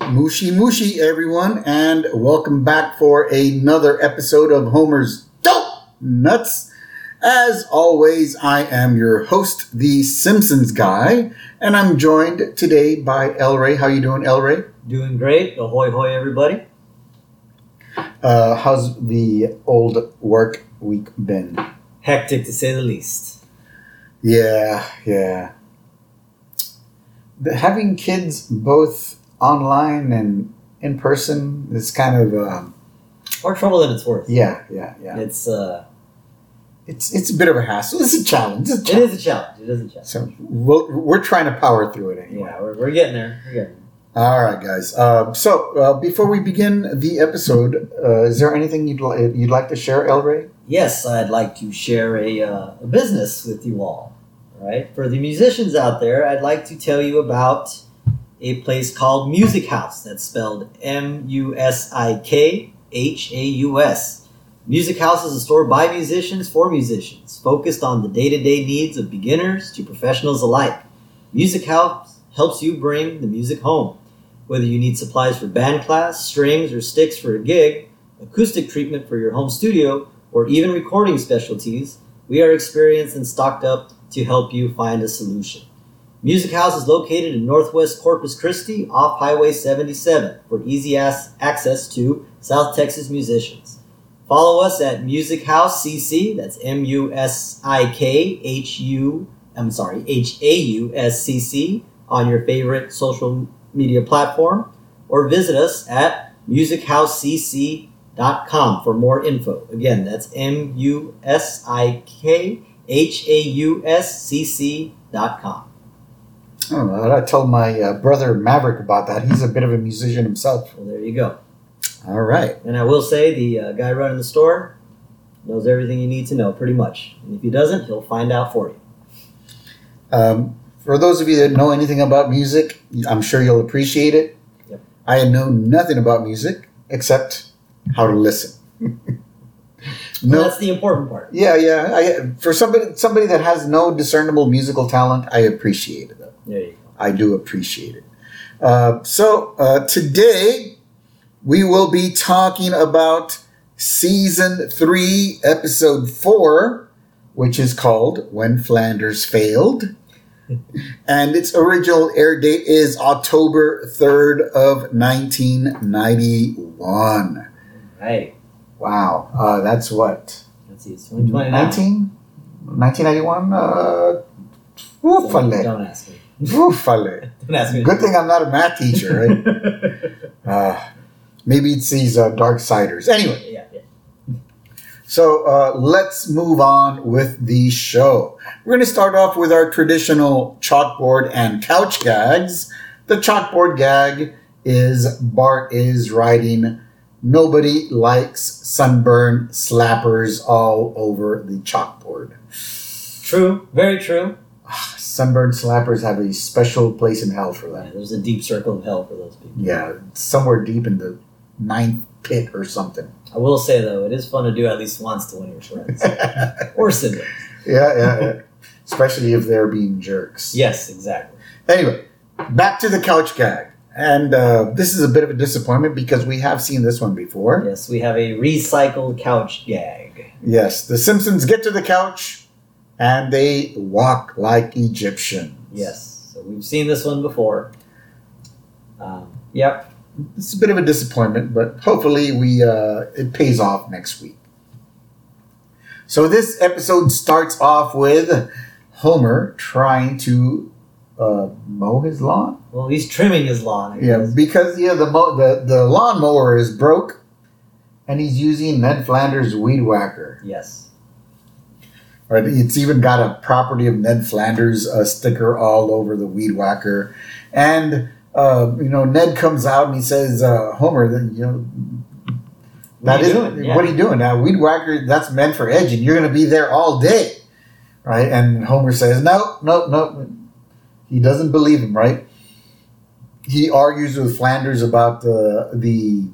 Mushi Mushi, everyone, and welcome back for another episode of Homer's Dope Nuts. As always, I am your host, the Simpsons guy, and I'm joined today by El Ray. How you doing, El Ray? Doing great. Ahoy, hoy, everybody. Uh, how's the old work week been? Hectic to say the least. Yeah, yeah. The, having kids both online and in person is kind of um, More trouble than it's worth. yeah, yeah, yeah. It's uh, It's it's a bit of a hassle. It's a challenge. It's a challenge. is a challenge. It is a challenge. So we'll, we're trying to power through it anyway. Yeah, we're, we're getting there. We're getting there. All right, guys. Uh, so uh, before we begin the episode, uh, is there anything you'd li- you'd like to share, El Ray? Yes, I'd like to share a, uh, a business with you all. All right, for the musicians out there, I'd like to tell you about a place called Musikhaus. That's spelled M U S I K H A U S. Musikhaus is a store by musicians for musicians, focused on the day to day needs of beginners to professionals alike. Musikhaus helps you bring the music home. Whether you need supplies for band class, strings, or sticks for a gig, acoustic treatment for your home studio, or even recording specialties, we are experienced and stocked up to help you find a solution. Musikhaus is located in Northwest Corpus Christi off Highway 77 for easy access to South Texas musicians. Follow us at Musikhaus CC, that's M U S I K H U, I'm sorry, H A U S C C, on your favorite social media platform, or visit us at musikhauscc.com for more info. Again, that's M U S I K H A U S C C.com. I don't know. I told my uh, brother Maverick about that. He's a bit of a musician himself. Well, there you go. All right. And I will say the uh, guy running the store knows everything you need to know, pretty much. And if he doesn't, he'll find out for you. Um, for those of you that know anything about music, I'm sure you'll appreciate it. Yep. I know nothing about music except how to listen. Well, that's the important part. Yeah, yeah. I, for somebody somebody that has no discernible musical talent, I appreciate it. There you go. I do appreciate it. Uh, so uh, today we will be talking about season three, episode four, which is called "When Flanders Failed," and its original air date is October third of nineteen ninety one. Right. Wow, uh, that's what Let's see, it's 2020 19? 1991? Uh, Don't, don't ask me. Oofale. Don't ask me. Good thing I'm not a math teacher, right? uh, maybe it's these uh, dark siders. Anyway, yeah, yeah. so uh, let's move on with the show. We're going to start off with our traditional chalkboard and couch gags. The chalkboard gag is Bart is writing, Nobody likes sunburn slappers all over the chalkboard. True. Very true. Sunburned slappers have a special place in hell for them. Yeah, there's a deep circle of hell for those people. Yeah, somewhere deep in the ninth pit or something. I will say, though, it is fun to do at least once to one of your friends. or siblings. yeah, yeah. Especially if they're being jerks. Yes, exactly. Anyway, back to the couch gag. And uh, this is a bit of a disappointment because we have seen this one before. Yes, we have a recycled couch gag. Yes, the Simpsons get to the couch and they walk like Egyptians. Yes, so we've seen this one before. Um, yep. It's a bit of a disappointment, but hopefully we uh, it pays off next week. So this episode starts off with Homer trying to uh, mow his lawn. Well, he's trimming his lawn. Yeah, because yeah, the mo- the the lawn mower is broke, and he's using Ned Flanders weed whacker. Yes. Right, it's even got a property of Ned Flanders uh, sticker all over the weed whacker, and uh, you know Ned comes out and he says, uh, "Homer, then you know What are you is doing? Yeah. what are you doing now? Weed whacker that's meant for edging. You're going to be there all day, right?" And Homer says, "No, no, no." He doesn't believe him, right? He argues with Flanders about the the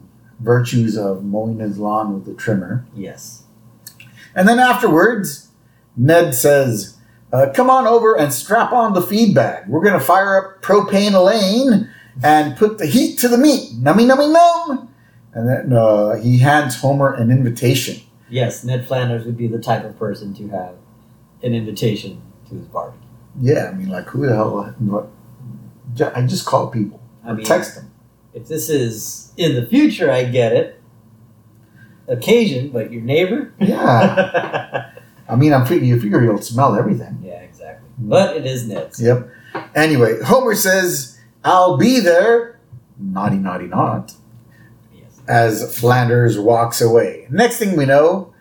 virtues of mowing his lawn with the trimmer. Yes. And then afterwards, Ned says, uh, Come on over and strap on the feed bag. We're going to fire up Propane Elaine and put the heat to the meat. Nummy, nummy, num. And then uh, he hands Homer an invitation. Yes, Ned Flanders would be the type of person to have an invitation to his barbecue. Yeah, I mean, like, who the hell? What? I just call people, I mean, text them. if this is in the future, I get it. Occasion, but your neighbor? Yeah. I mean, I'm figuring you figure he'll smell everything. yeah, exactly. But it is Ned's. Yep. Anyway, Homer says, "I'll be there." Naughty, naughty, not. Yes. As Flanders walks away. Next thing we know,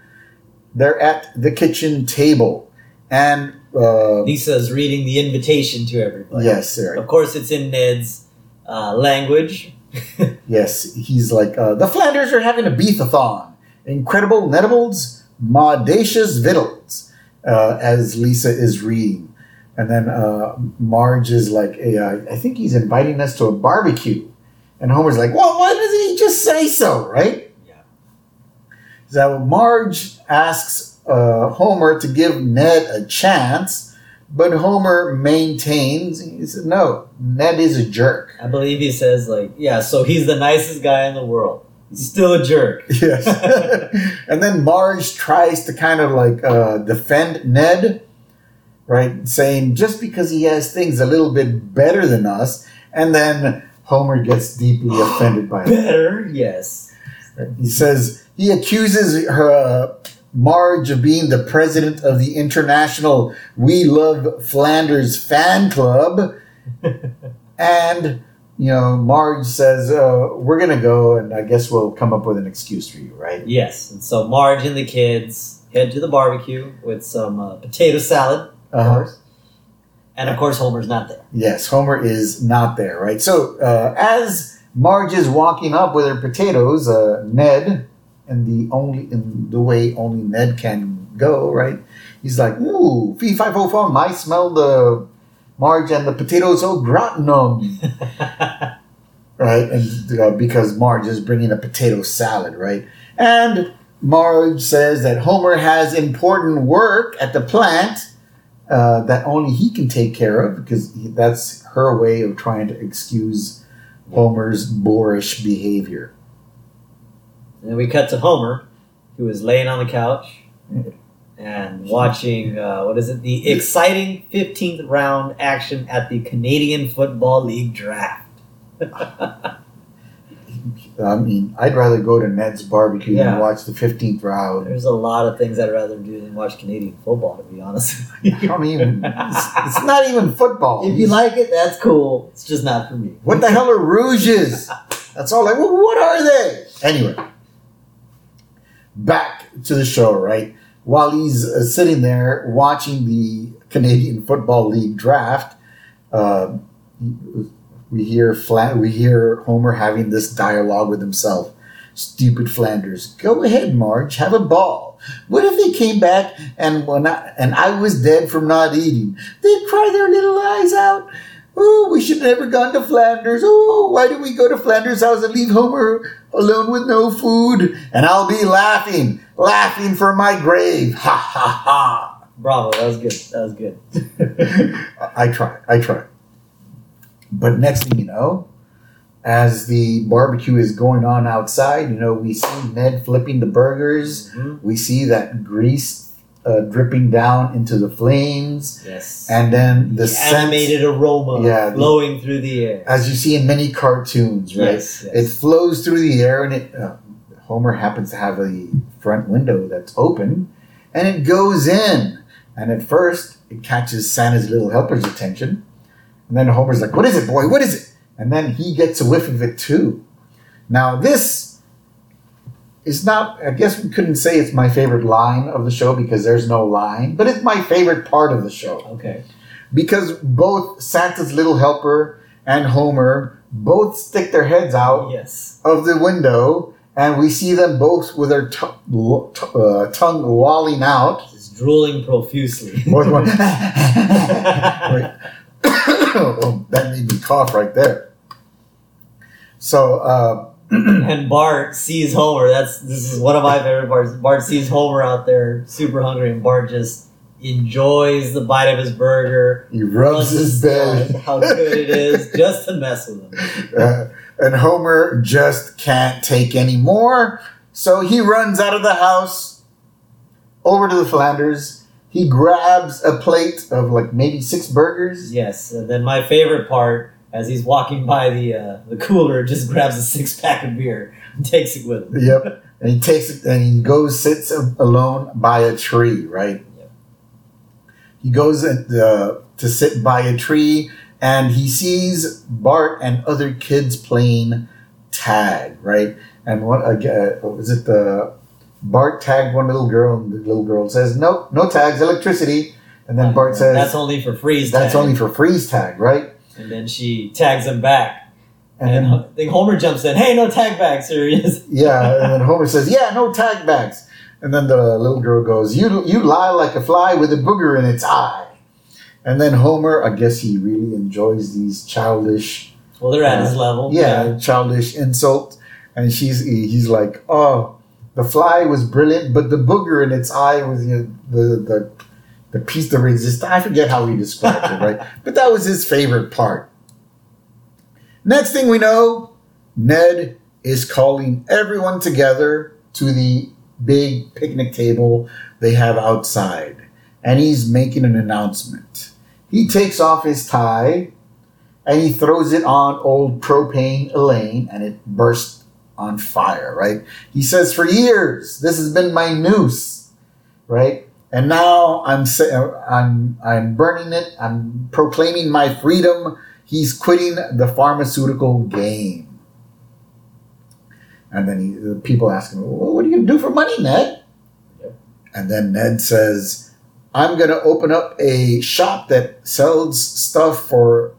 they're at the kitchen table, and uh, Lisa's reading the invitation to everybody. yes, sir. Of course, it's in Ned's uh, language. Yes, he's like, uh, the Flanders are having a beef-a-thon. Incredible Nedibles, Maudacious Vittles, uh, as Lisa is reading. And then uh, Marge is like, hey, I think he's inviting us to a barbecue. And Homer's like, well, why doesn't he just say so, right? Yeah. So Marge asks uh, Homer to give Ned a chance, but Homer maintains, he said, no, Ned is a jerk. I believe he says, like, yeah, so he's the nicest guy in the world. Still a jerk. Yes. and then Marge tries to kind of like uh, defend Ned, right? Saying just because he has things a little bit better than us. And then Homer gets deeply offended by it. Better, yes. He says he accuses her, uh, Marge of being the president of the International We Love Flanders fan club. and, you know, Marge says, uh, We're going to go, and I guess we'll come up with an excuse for you, right? Yes. And so Marge and the kids head to the barbecue with some uh, potato salad, of Uh-huh. course. And of course, Homer's not there. Yes, Homer is not there, right? So uh, as Marge is walking up with her potatoes, uh, Ned, and the only in the way only Ned can go, right? He's like, "Ooh, fee fi fo fum! I smell the Marge and the potatoes au gratinum, right?" And uh, because Marge is bringing a potato salad, right? And Marge says that Homer has important work at the plant uh, that only he can take care of because he, that's her way of trying to excuse Homer's boorish behavior. And then we cut to Homer, who is laying on the couch and watching, uh, what is it, the exciting 15th round action at the Canadian Football League draft. I mean, I'd rather go to Ned's barbecue Yeah. than watch the 15th round. There's a lot of things I'd rather do than watch Canadian football, to be honest with I you. don't even. It's, it's not even football. If you like it, that's cool. It's just not for me. What the hell are rouges? That's all. Like, well, what are they? Anyway, back to the show. Right while he's uh, sitting there watching the Canadian Football League draft, uh, we hear Fla- we hear Homer having this dialogue with himself. Stupid Flanders, go ahead, Marge, have a ball. What if they came back and when I, and I was dead from not eating? They'd cry their little eyes out. Oh, we should never gone to Flanders. Oh, why did we go to Flanders' house and leave Homer alone with no food? And I'll be laughing, laughing for my grave. Ha ha ha. Bravo, that was good. That was good. I try, I try. But next thing you know, as the barbecue is going on outside, you know, we see Ned flipping the burgers. Mhm. We see that grease uh, dripping down into the flames. Yes. And then the the scent, animated aroma Yeah, the- through the air. as you see in many cartoons, right? Yes, yes. It flows through the air, and it. Uh, Homer happens to have a front window that's open, and it goes in. And at first, it catches Santa's little helper's attention, and then Homer's like, "What is it, boy? What is it?" And then he gets a whiff of it too. Now this is not. I guess we couldn't say it's my favorite line of the show because there's no line, but it's my favorite part of the show okay. because both Santa's little helper and Homer both stick their heads out Yes. of the window, and we see them both with their t- t- uh, tongue lolling out. Just drooling profusely. Both going, Right. oh, that made me cough right there. So, uh, and Bart sees Homer. That's this is one of my favorite parts. Bart sees Homer out there, super hungry, and Bart just enjoys the bite of his burger. He rubs his belly. How good it is just to mess with him. Uh, and Homer just can't take any more. So he runs out of the house over to the Flanders. He grabs a plate of like maybe six burgers. Yes, and then my favorite part, as he's walking by the uh, the cooler, just grabs a six pack of beer and takes it with him. Yep. And he takes it and he goes, sits alone by a tree, right? Yep. He goes uh, to sit by a tree and he sees Bart and other kids playing tag, right? And what, uh, what was it? The Bart tagged one little girl, and the little girl says, "No, no tags, electricity." And then Bart says, "That's only for freeze. That's only for freeze tag, right?" And then she tags him back. And, And then, then Homer jumps in. Hey, no tag back, serious. yeah, and then Homer says, "Yeah, no tag backs." And then the little girl goes, "You you lie like a fly with a booger in its eye." And then Homer, I guess he really enjoys these childish, Well, they're at Uh, his level. yeah, childish insults. And she's he's like, "Oh, the fly was brilliant, but the booger in its eye was you know, the the the piece de resistance." I forget how he described it, right? But that was his favorite part. Next thing we know, Ned is calling everyone together to the big picnic table they have outside, and he's making an announcement. He takes off his tie and he throws it on old propane Elaine, and it bursts on fire, right? He says, For years, this has been my noose, right? And now I'm I'm I'm burning it. I'm proclaiming my freedom. He's quitting the pharmaceutical game. And then he, the people ask him, well, "What are you gonna do for money, Ned?" Yep. And then Ned says, "I'm gonna open up a shop that sells stuff for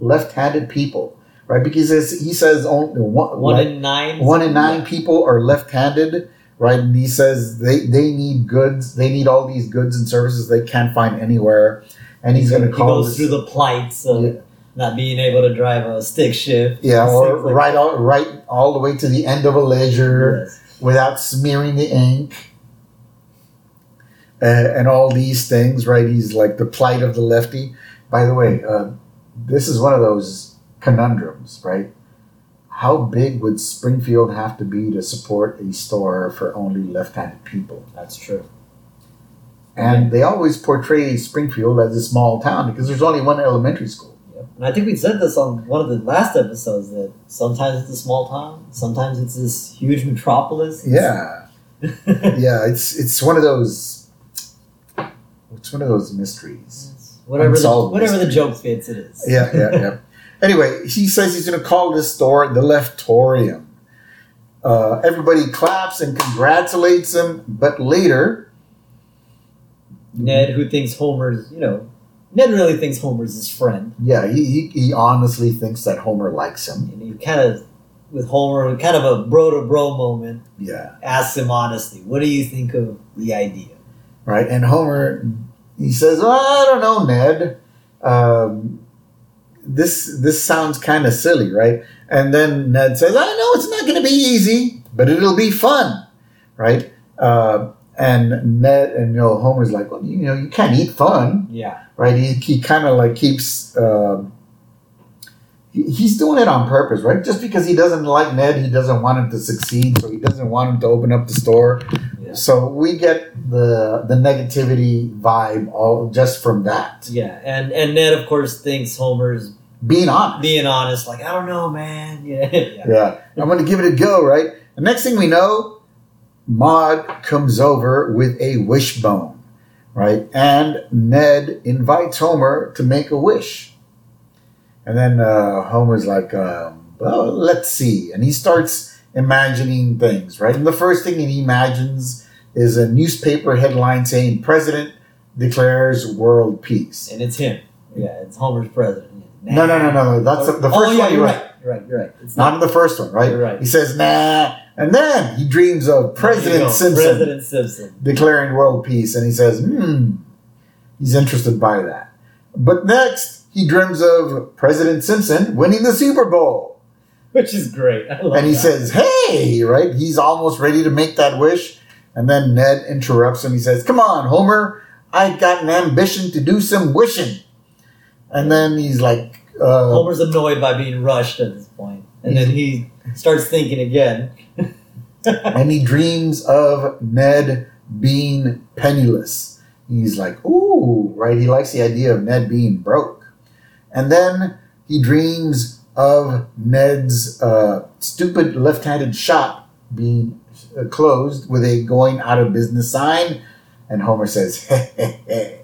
left-handed people, right? Because he says only one, One like, in nine. one in nine people are left-handed, right? And he says they they need goods, they need all these goods and services they can't find anywhere, and he's going to He call goes this- through the plights of Yeah. not being able to drive a stick shift. yeah, or like right all right all the way to the end of a ledger Yes. without smearing the ink. Uh, and all these things, right? He's like the plight of the lefty. By the way, uh, this is one of those conundrums, right? How big would Springfield have to be to support a store for only left-handed people? That's true. And they always portray Springfield as a small town because there's only one elementary school. Yep. And I think we said this on one of the last episodes that sometimes it's a small town, sometimes it's this huge metropolis. Yeah, yeah. It's it's one of those. It's one of those mysteries. whatever the, whatever the joke fits, it is. Yeah, yeah, yeah. Anyway, he says he's going to call this store the Leftorium. Uh, everybody claps and congratulates him, but later, Ned, who thinks Homer's, you know, Ned really thinks Homer's his friend. yeah, he, he, he honestly thinks that Homer likes him. And he kind of, with Homer, kind of a bro to bro moment, Yeah, asks him honestly, what do you think of the idea? right. And Homer, he says, well, "I don't know, Ned. Um, this this sounds kind of silly, right?" And then Ned says, "I know it's not going to be easy, but it'll be fun, right?" Uh, and Ned and you know Homer's like, "Well, you know, you can't eat fun." Yeah. right? He, he kind of like keeps. He, he's doing it on purpose, right? Just because he doesn't like Ned, he doesn't want him to succeed, so he doesn't want him to open up the store. Yeah. So we get the the negativity vibe all just from that. Yeah. And, and Ned, of course, thinks Homer's Being honest, being honest, like, I don't know, man. Yeah. yeah. yeah, I'm going to give it a go, right? The next thing we know, Maud comes over with a wishbone, right? And Ned invites Homer to make a wish. And then uh, Homer's like, um, well, let's see. And he starts imagining things, right? And the first thing he imagines is a newspaper headline saying, President declares world peace. And it's him. Yeah, it's Homer's president. No, no, no, no, no. That's the, the oh, first yeah, one. you're right. right. You're right. You're right. It's Not in the first one, right? You're right. He says, nah. And then he dreams of President Simpson President Simpson. declaring world peace. And he says, hmm, he's interested by that. But next, he dreams of President Simpson winning the Super Bowl. Which is great. I love And he that. says, hey, right? He's almost ready to make that wish. And then Ned interrupts him. He says, come on, Homer. I got an ambition to do some wishing. And then he's like, uh, Homer's annoyed by being rushed at this point, and then he starts thinking again. and he dreams of Ned being penniless. He's like, ooh, right? He likes the idea of Ned being broke. And then he dreams of Ned's uh, stupid left handed shop being uh, closed with a going out of business sign. And Homer says,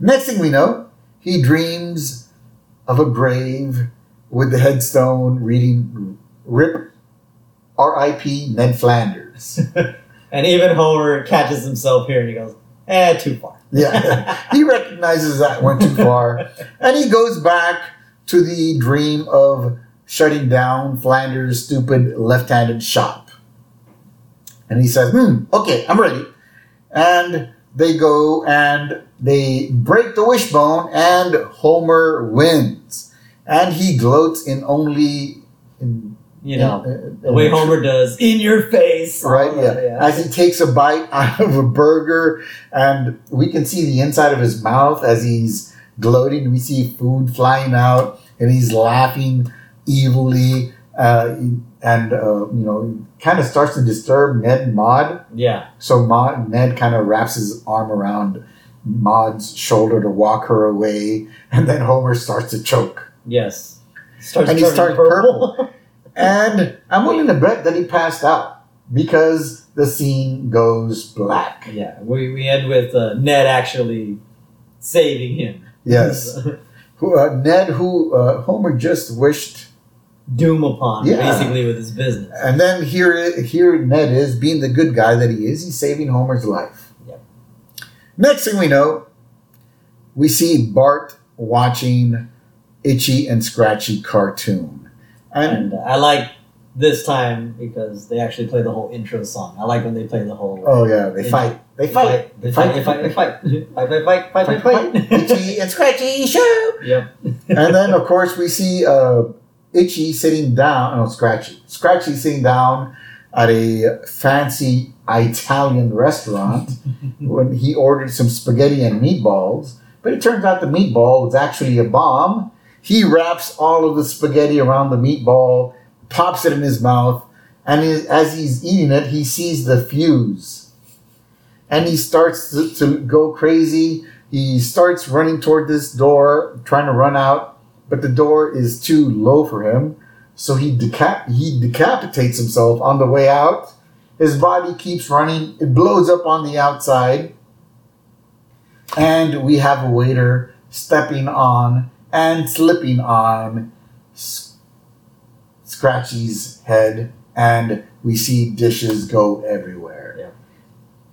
Next thing we know, he dreams of a grave with the headstone reading RIP R.I.P. Ned Flanders. and even Homer catches himself here and he goes, eh, too far. Yeah, he recognizes that went too far. And he goes back to the dream of shutting down Flanders' stupid left handed shop. And he says, hmm, okay, I'm ready. And they go and they break the wishbone, and Homer wins. And he gloats in only. In, You know, in- the way Homer does, in your face. Right, yeah. that, As he takes a bite out of a burger, and we can see the inside of his mouth as he's gloating. We see food flying out, and he's laughing evilly, uh, and uh, you know, kind of starts to disturb Ned and Maud. Yeah. So Maud, Ned kind of wraps his arm around Maud's shoulder to walk her away, and then Homer starts to choke. Yes. Starts And he turning starts purple. And I'm willing to bet that he passed out because the scene goes black. yeah. We, we end with uh, Ned actually saving him. Yes. who, uh, Ned, who uh, Homer just wished, Doom upon, Yeah. basically, with his business. and then here, here Ned is being the good guy that he is. He's saving Homer's life. Yep. Next thing we know, we see Bart watching Itchy and Scratchy cartoon, and And I like this time because they actually play the whole intro song. I like when they play the whole. oh yeah, they fight, they fight, They fight. They fight. They fight. Fight. Fight. Fight. Fight. Fight. Fight. Itchy and Scratchy show. Yep. and then of course we see uh, Itchy sitting down. No, Scratchy. Scratchy sitting down at a fancy Italian restaurant when he ordered some spaghetti and meatballs. But it turns out the meatball was actually a bomb. He wraps all of the spaghetti around the meatball, pops it in his mouth, and as he's eating it, he sees the fuse. And he starts to, to go crazy. He starts running toward this door, trying to run out, but the door is too low for him. So he decap- he decapitates himself on the way out. His body keeps running. It blows up on the outside. And we have a waiter stepping on and slipping on Scratchy's head. And we see dishes go everywhere. Yeah.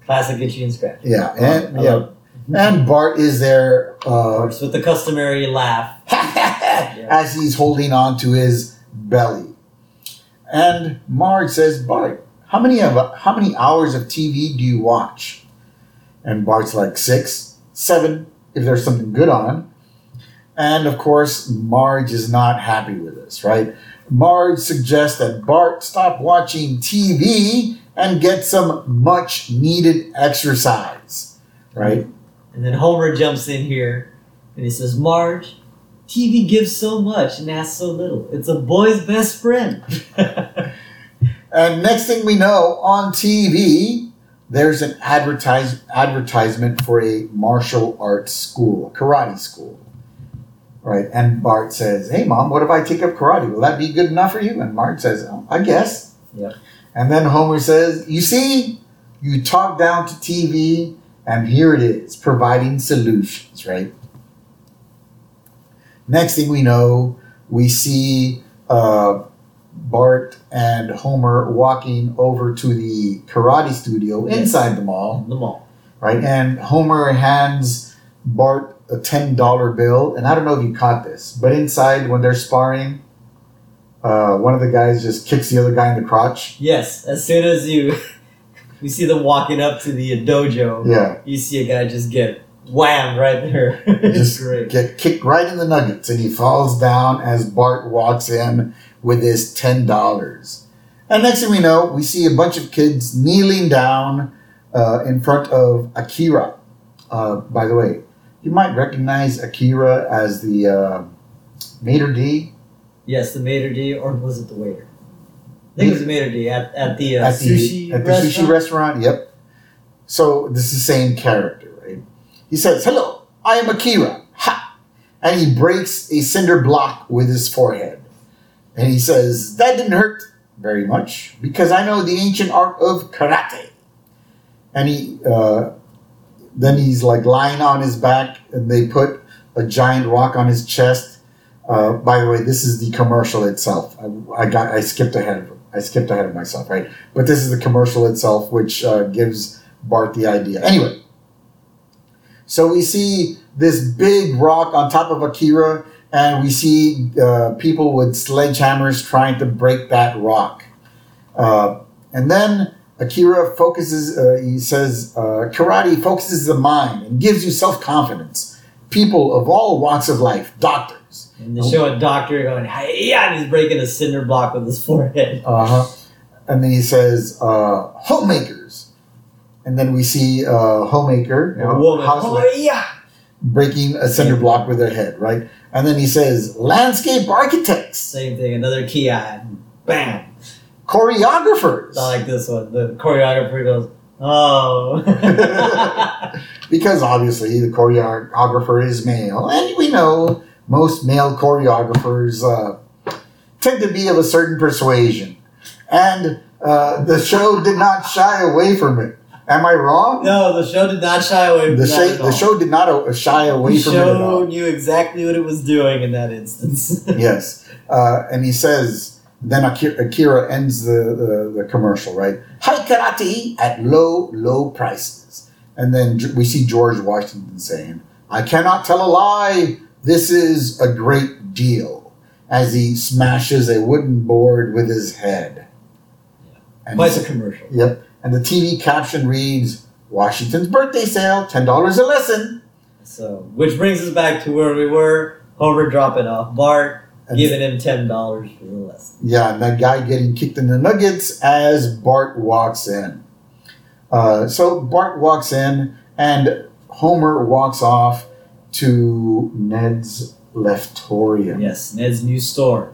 Classic itchy and scratch. Yeah, and yeah, and Bart is there uh, course, with the customary laugh. as he's holding on to his belly. And Marge says, Bart, how many of how many hours of TV do you watch? And Bart's like six, seven, if there's something good on. And of course, Marge is not happy with this, right? Marge suggests that Bart stop watching TV and get some much needed exercise, right? And then Homer jumps in here and he says, Marge, TV gives so much and asks so little. It's a boy's best friend. And next thing we know, on TV, there's an advertise advertisement for a martial arts school, a karate school. Right? And Bart says, Hey mom, what if I take up karate? Will that be good enough for you? And Marge says, oh, I guess. Yep. And then Homer says, You see, you talk down to TV, and here it is, providing solutions, right? Next thing we know, we see uh, Bart and Homer walking over to the karate studio inside the mall, the mall. right? And Homer hands Bart a ten dollar bill, and I don't know if you caught this, but inside when they're sparring, uh, one of the guys just kicks the other guy in the crotch. Yes, as soon as you you see them walking up to the dojo, Yeah, you see a guy just get whammed right there. just great. get kicked right in the nuggets, and he falls down as Bart walks in with his ten dollars. And next thing we know, we see a bunch of kids kneeling down uh, in front of Akira, uh, by the way, you might recognize Akira as the uh, maitre d Yes, the maitre d, or was it the waiter? I think it was the maitre d at, at the uh, at the sushi at the restaurant. sushi restaurant. Yep. So this is the same character? He says, "Hello, I am Akira." Ha! And he breaks a cinder block with his forehead, and he says, "That didn't hurt very much because I know the ancient art of karate." And he uh, then he's like lying on his back, and they put a giant rock on his chest. Uh, by the way, this is the commercial itself. I, I got I skipped ahead of I skipped ahead of myself, right? But this is the commercial itself, which uh, gives Bart the idea. Anyway, so we see this big rock on top of Akira, and we see uh, people with sledgehammers trying to break that rock. Uh, and then Akira focuses, uh, he says, uh, karate focuses the mind and gives you self confidence. People of all walks of life, doctors. And they show a doctor going, hey, yeah, and he's breaking a cinder block with his forehead. Uh huh. And then he says, uh, homemakers. And then we see uh, homemaker, you A know, oh, yeah. breaking a cinder block with their head, right? And then he says, landscape architects, Same thing, another key eye. Bam. choreographers. I like this one. The choreographer goes, oh. because obviously the choreographer is male, and we know most male choreographers uh, tend to be of a certain persuasion, and uh, the show did not shy away from it. Am I wrong? no, the show did not shy away from The, that all. the show did not shy away The from it at show knew exactly what it was doing in that instance. Yes, uh, and he says. Then Akira, ends the, the, the commercial, right? High karate at low, low prices. And then we see George Washington saying, I cannot tell a lie. This is a great deal. As he smashes a wooden board with his head. And But it's a commercial. Yep. And the TV caption reads, Washington's birthday sale, $10 a lesson. So, which brings us back to where we were. Homer dropping off Bart, And- giving him ten dollars for the lesson. Yeah, and that guy getting kicked in the nuggets as Bart walks in. Uh, so Bart walks in, and Homer walks off to Ned's leftorium. Yes, Ned's new store.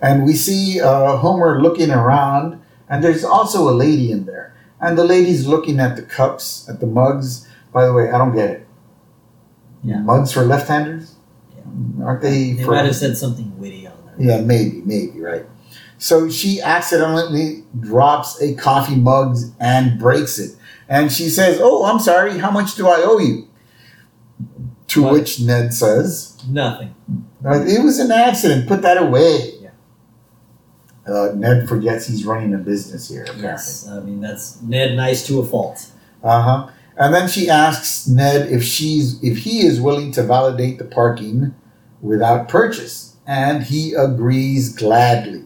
And we see uh, Homer looking around, and there's also a lady in there. And the lady's looking at the cups, at the mugs. By the way, I don't get it. Yeah. Mugs for left-handers? Aren't they? They for- might have said something witty on there. Yeah, maybe, maybe, right. So she accidentally drops a coffee mug and breaks it. And she says, Oh, I'm sorry, how much do I owe you? To What? which Ned says, Nothing. "Uh, It was an accident, put that away. Uh, Ned forgets he's running a business here, apparently. Yes, I mean that's Ned nice to a fault. Uh huh. And then she asks Ned if she's if he is willing to validate the parking without purchase, and he agrees gladly.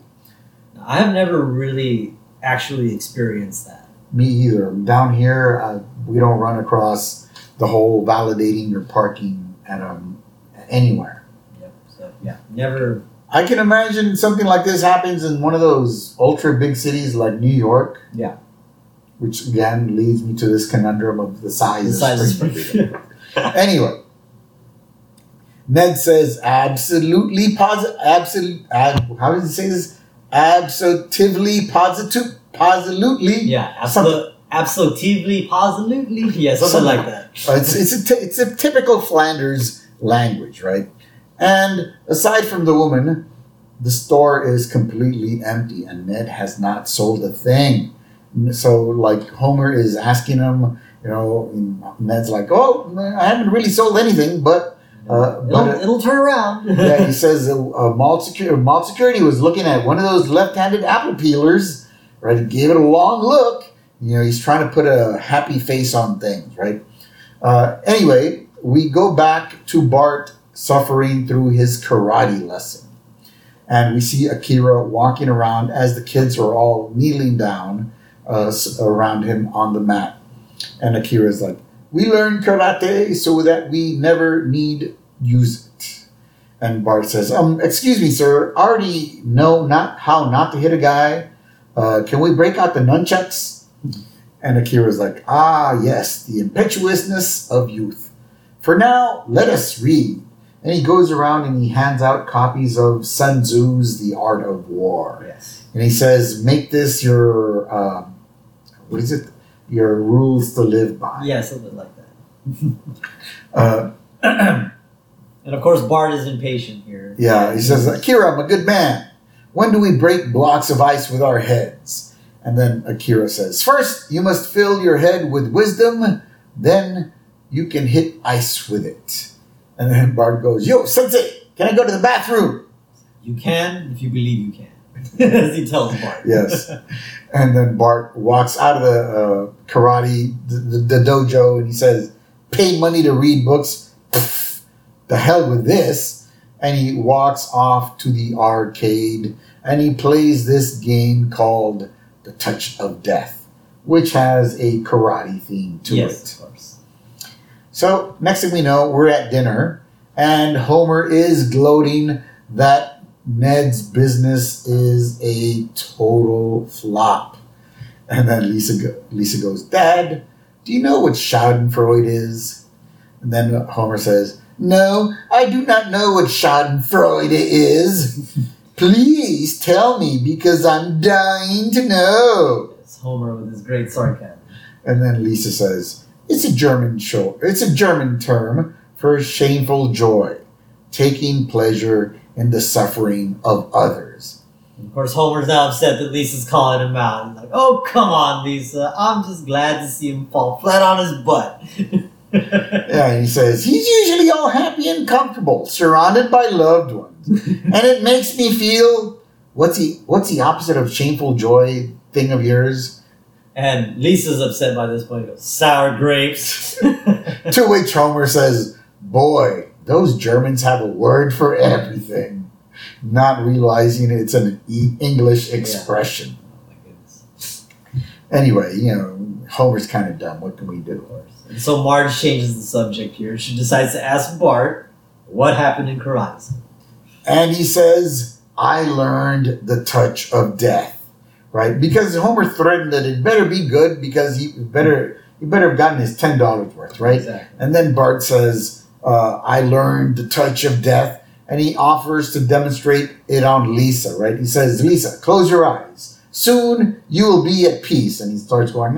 I have never really actually experienced that. Me either. Down here, uh, we don't run across the whole validating your parking at um anywhere. Yep. So yeah, never. I can imagine something like this happens in one of those ultra big cities like New York. Yeah. Which again leads me to this conundrum of the size, The size of Springfield. anyway, Ned says absolutely positive. Absolute. Ab, how does he say this? Absolutely positive. Positively. yeah, absolutely, absolutely, positively. Yeah, something Something- like that. It's it's a, t- it's a typical Flanders language, right? And aside from the woman, the store is completely empty, and Ned has not sold a thing. So, like Homer is asking him, you know, Ned's like, "Oh, I haven't really sold anything," but Uh, it'll, but- it'll turn around. yeah, he says uh, uh, mall, security, mall security was looking at one of those left-handed apple peelers, right? He gave it a long look. You know, he's trying to put a happy face on things, right? Uh, anyway, we go back to Bart suffering through his karate lesson. And we see Akira walking around as the kids are all kneeling down uh, around him on the mat. And Akira's like, We learn karate so that we never need use it. And Bart says, Um, excuse me, sir. I already know not how not to hit a guy. Uh, can we break out the nunchucks? And Akira's like, ah, yes, the impetuousness of youth. For now, let us read. And he goes around and he hands out copies of Sun Tzu's The Art of War. Yes. And he says, make this your, um, what is it? Your rules to live by. Yeah, something like that. Uh, And of course, Bart is impatient here. yeah, he says, Akira, I'm a good man. When do we break blocks of ice with our heads? And then Akira says, First, you must fill your head with wisdom, then you can hit ice with it. And then Bart goes, Yo, Sensei, can I go to the bathroom? You can if you believe you can, as he tells Bart. Yes. And then Bart walks out of the uh, karate, the, the, the dojo, and he says, Pay money to read books. Pff, the hell with this. And he walks off to the arcade and he plays this game called The Touch of Death, which has a karate theme to yes, it. So, next thing we know, we're at dinner, and Homer is gloating that Ned's business is a total flop. And then Lisa, go- Lisa goes, Dad, do you know what Schadenfreude is? And then Homer says, No, I do not know what Schadenfreude is. Please tell me because I'm dying to know. It's Homer with his great sarcasm. And then Lisa says, "It's a German show. It's a German term for shameful joy, taking pleasure in the suffering of others." Of course, Homer's now upset that Lisa's calling him out. He's like, "Oh, come on, Lisa! I'm just glad to see him fall flat on his butt." Yeah, he says, "He's usually all happy and comfortable, surrounded by loved ones, and it makes me feel what's the what's the opposite of shameful joy thing of yours?" And Lisa's upset by this point. Goes, "Sour grapes." to which Homer says, "Boy, those Germans have a word for everything." Not realizing it's an e- English expression. Oh my. Anyway, you know, Homer's kind of dumb. What can we do? And so Marge changes the subject here. She decides to ask Bart what happened in Karate. And he says, I learned the touch of death. Right? Because Homer threatened that it better be good because he better he better have gotten his ten dollars worth, right? Exactly. And then Bart says, uh, I learned the touch of death, and he offers to demonstrate it on Lisa, right? He says, Lisa, close your eyes. Soon you will be at peace. And he starts going,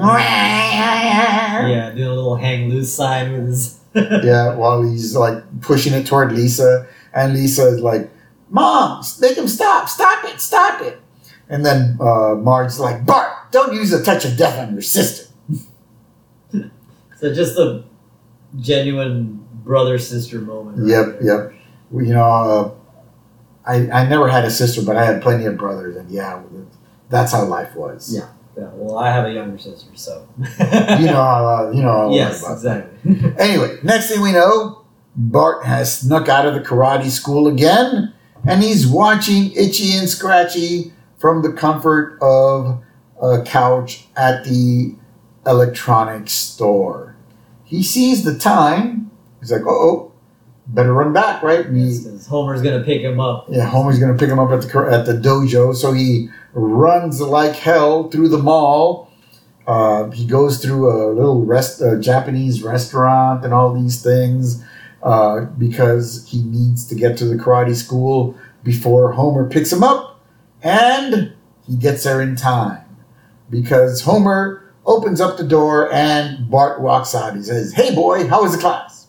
Yeah, doing a little hang loose sign with his. yeah, while he's like pushing it toward Lisa, and Lisa is like, "Mom, make him stop! Stop it! Stop it!" And then uh, Marge's like, "Bart, don't use a touch of death on your sister." So just a genuine brother sister moment. right Yep, there. yep. You know, uh, I I never had a sister, but I had plenty of brothers, and yeah, that's how life was. Yeah. Yeah, well, I have a younger sister, so. You know uh, you know. Yes, exactly. Anyway, next thing we know, Bart has snuck out of the karate school again, and he's watching Itchy and Scratchy from the comfort of a couch at the electronics store. He sees the time. He's like, "Oh, better run back, right?" And he, Homer's gonna pick him up. yeah, Homer's gonna pick him up at the at the dojo, so he runs like hell through the mall. Uh, he goes through a little rest, uh, Japanese restaurant, and all these things uh, because he needs to get to the karate school before Homer picks him up, and he gets there in time because Homer opens up the door and Bart walks out. He says, "Hey, boy, how was the class?"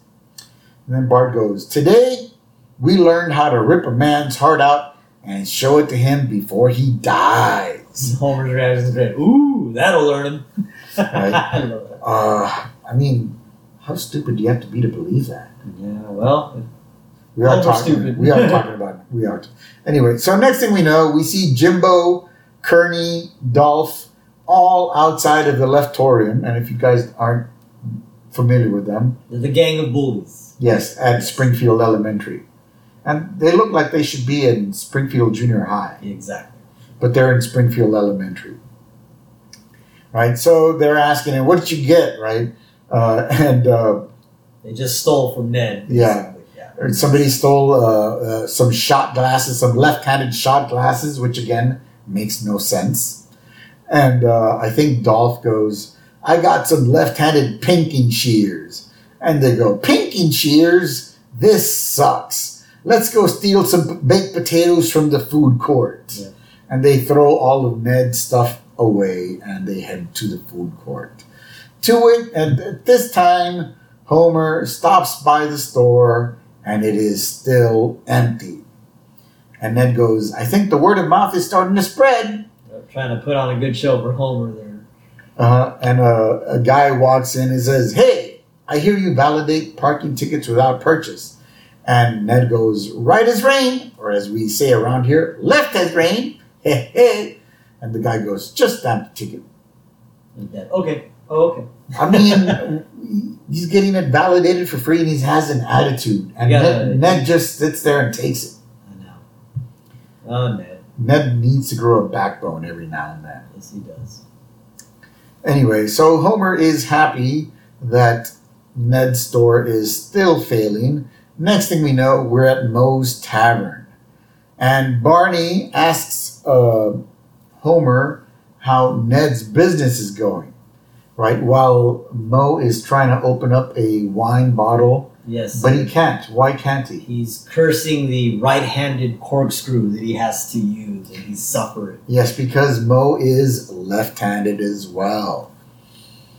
And then Bart goes, "Today." we learned how to rip a man's heart out and show it to him before he dies. Homer's reaction is great. Ooh, that'll learn him. Right. I love that. Uh, I mean, how stupid do you have to be to believe that? Yeah, well, We are talking. stupid. We are talking about. We are. Anyway, so next thing we know, we see Jimbo, Kearney, Dolph, all outside of the Leftorium. And if you guys aren't familiar with them, they're the gang of bullies. yes, at Springfield Elementary, and they look like they should be in Springfield Junior High. Exactly. but they're in Springfield Elementary. Right? So they're asking him, what did you get? Right? Uh, and uh, They just stole from Ned. Yeah. Somebody stole uh, uh, some shot glasses, some left handed shot glasses, which again makes no sense. And uh, I think Dolph goes, I got some left-handed pinking shears. And they go, pinking shears? This sucks. Let's go steal some baked potatoes from the food court. Yeah. And they throw all of Ned's stuff away and they head to the food court. To it, and at this time, Homer stops by the store and it is still empty. And Ned goes, I think the word of mouth is starting to spread. They're trying to put on a good show for Homer there. Uh, and a, a guy walks in and says, Hey, I hear you validate parking tickets without purchase. And Ned goes, Right as rain, or as we say around here, left as rain. Hey, hey. And the guy goes, Just stamp the ticket. Okay. Oh, okay. I mean, he's getting it validated for free and he has an attitude. And Yeah. Ned, Ned just sits there and takes it. I know. Oh, Ned. Ned needs to grow a backbone every now and then. Yes, he does. Anyway, so Homer is happy that Ned's store is still failing. Next thing we know, we're at Moe's Tavern. And Barney asks uh, Homer how Ned's business is going, right? While Moe is trying to open up a wine bottle, Yes. but he can't. Why can't he? He's cursing the right-handed corkscrew that he has to use, and he's suffering. Yes, because Moe is left handed as well.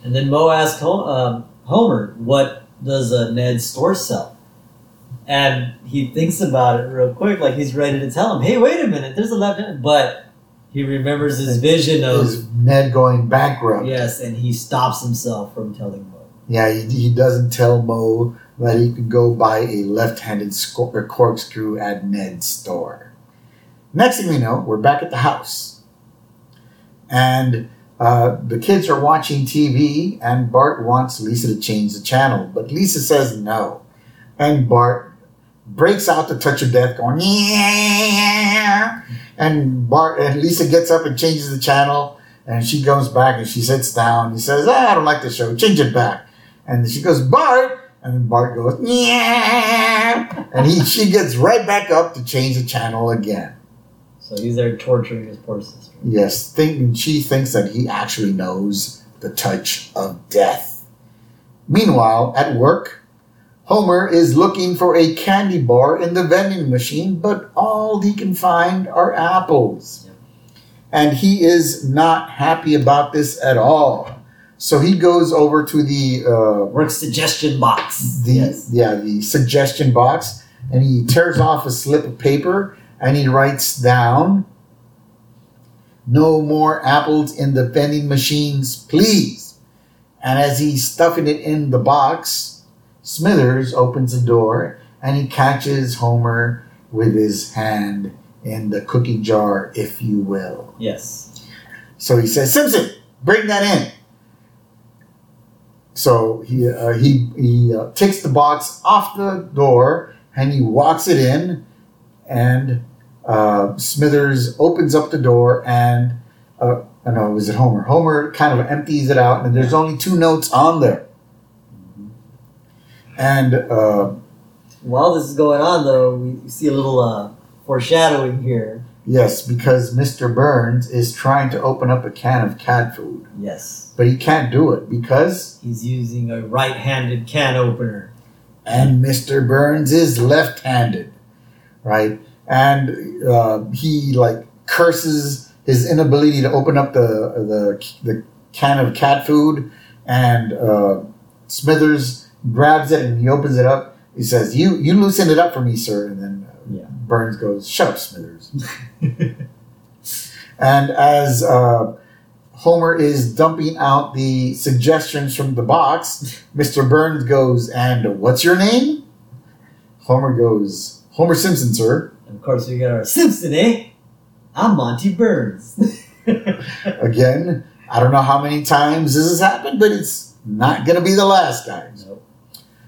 And then Moe asks um, Homer, "What does uh, Ned's store sell?" And he thinks about it real quick, like he's ready to tell him, "Hey, wait a minute, there's a left hand." But he remembers his vision of Ned going bankrupt? yes, and he stops himself from telling Moe. Yeah, he, he doesn't tell Moe that he can go buy a left-handed corkscrew at Ned's store. Next thing we know, we're back at the house, and uh, the kids are watching TV, and Bart wants Lisa to change the channel, but Lisa says no, and Bart breaks out the touch of death, going yeah, and Bart and Lisa gets up and changes the channel. And she goes back and she sits down. He says, ah, I don't like the show. Change it back. And she goes, Bart. And then Bart goes, yeah. And he, she gets right back up to change the channel again. So he's there torturing his poor sister. Yes, think, she thinks that he actually knows the touch of death. Meanwhile, at work, Homer is looking for a candy bar in the vending machine, but all he can find are apples. And he is not happy about this at all. So he goes over to the uh, Work suggestion box. the yes. yeah the suggestion box and he tears off a slip of paper and he writes down no more apples in the vending machines please and as he's stuffing it in the box smithers opens the door and he catches homer with his hand in the cookie jar if you will Yes. so he says, Simpson, bring that in. So he uh, he he uh, takes the box off the door and he walks it in, and uh, Smithers opens up the door and uh, oh no, was it Homer? Homer kind of empties it out, and there's only two notes on there. And uh, While this is going on, though, we see a little uh, foreshadowing here. yes, because Mr. Burns is trying to open up a can of cat food, Yes. but he can't do it because He's using a right-handed can opener. and Mr. Burns is left-handed, right? And uh, he like curses his inability to open up the the, the can of cat food, and uh, Smithers grabs it and he opens it up. He says, "You you loosen it up for me, sir." And then uh, Yeah. Burns goes, "Shut up, Smithers." and as uh, Homer is dumping out the suggestions from the box, Mr. Burns goes, And what's your name? Homer goes, Homer Simpson, sir. And of course, we got our Simpson, eh? I'm Monty Burns. Again, I don't know how many times this has happened, but it's not going to be the last, guys. Nope.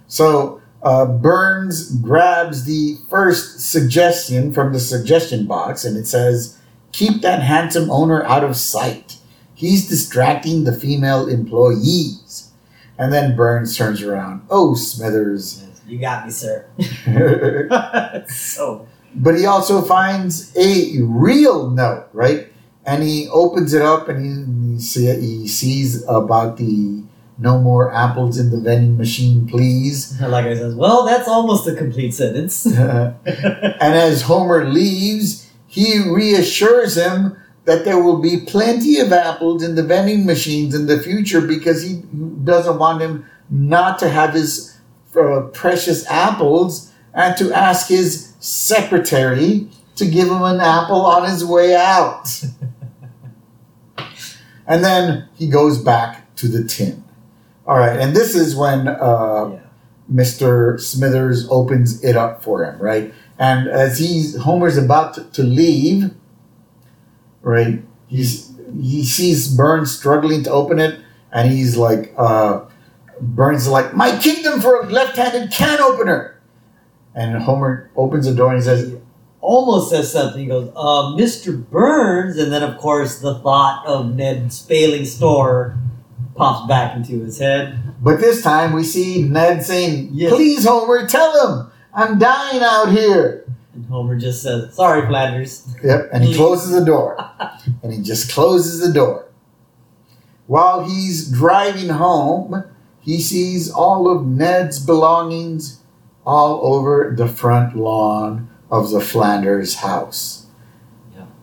So uh, Burns grabs the first suggestion from the suggestion box, and it says, Keep that handsome owner out of sight. He's distracting the female employees. And then Burns turns around. Oh, Smithers. you got me, sir. so But he also finds a real note, right? and he opens it up and he, he, see, he sees about the no more apples in the vending machine, please. Like I says, well, that's almost a complete sentence. and as Homer leaves, he reassures him that there will be plenty of apples in the vending machines in the future because he doesn't want him not to have his uh, precious apples and to ask his secretary to give him an apple on his way out. and then he goes back to the tin. All right, and this is when uh, Yeah. Mr. Smithers opens it up for him, right? And as he's Homer's about to, leave, right? He's he sees Burns struggling to open it, and he's like, uh, Burns is like, "My kingdom for a left-handed can opener." And Homer opens the door and he says, Almost says something. He goes, uh, Mr. Burns. And then, of course, the thought of Ned's failing store pops back into his head. But this time we see Ned saying, Yes. Please, Homer, tell him I'm dying out here. And Homer just says, Sorry, Flanders. Yep, and he closes the door. and he just closes the door. While he's driving home, he sees all of Ned's belongings all over the front lawn of the Flanders house.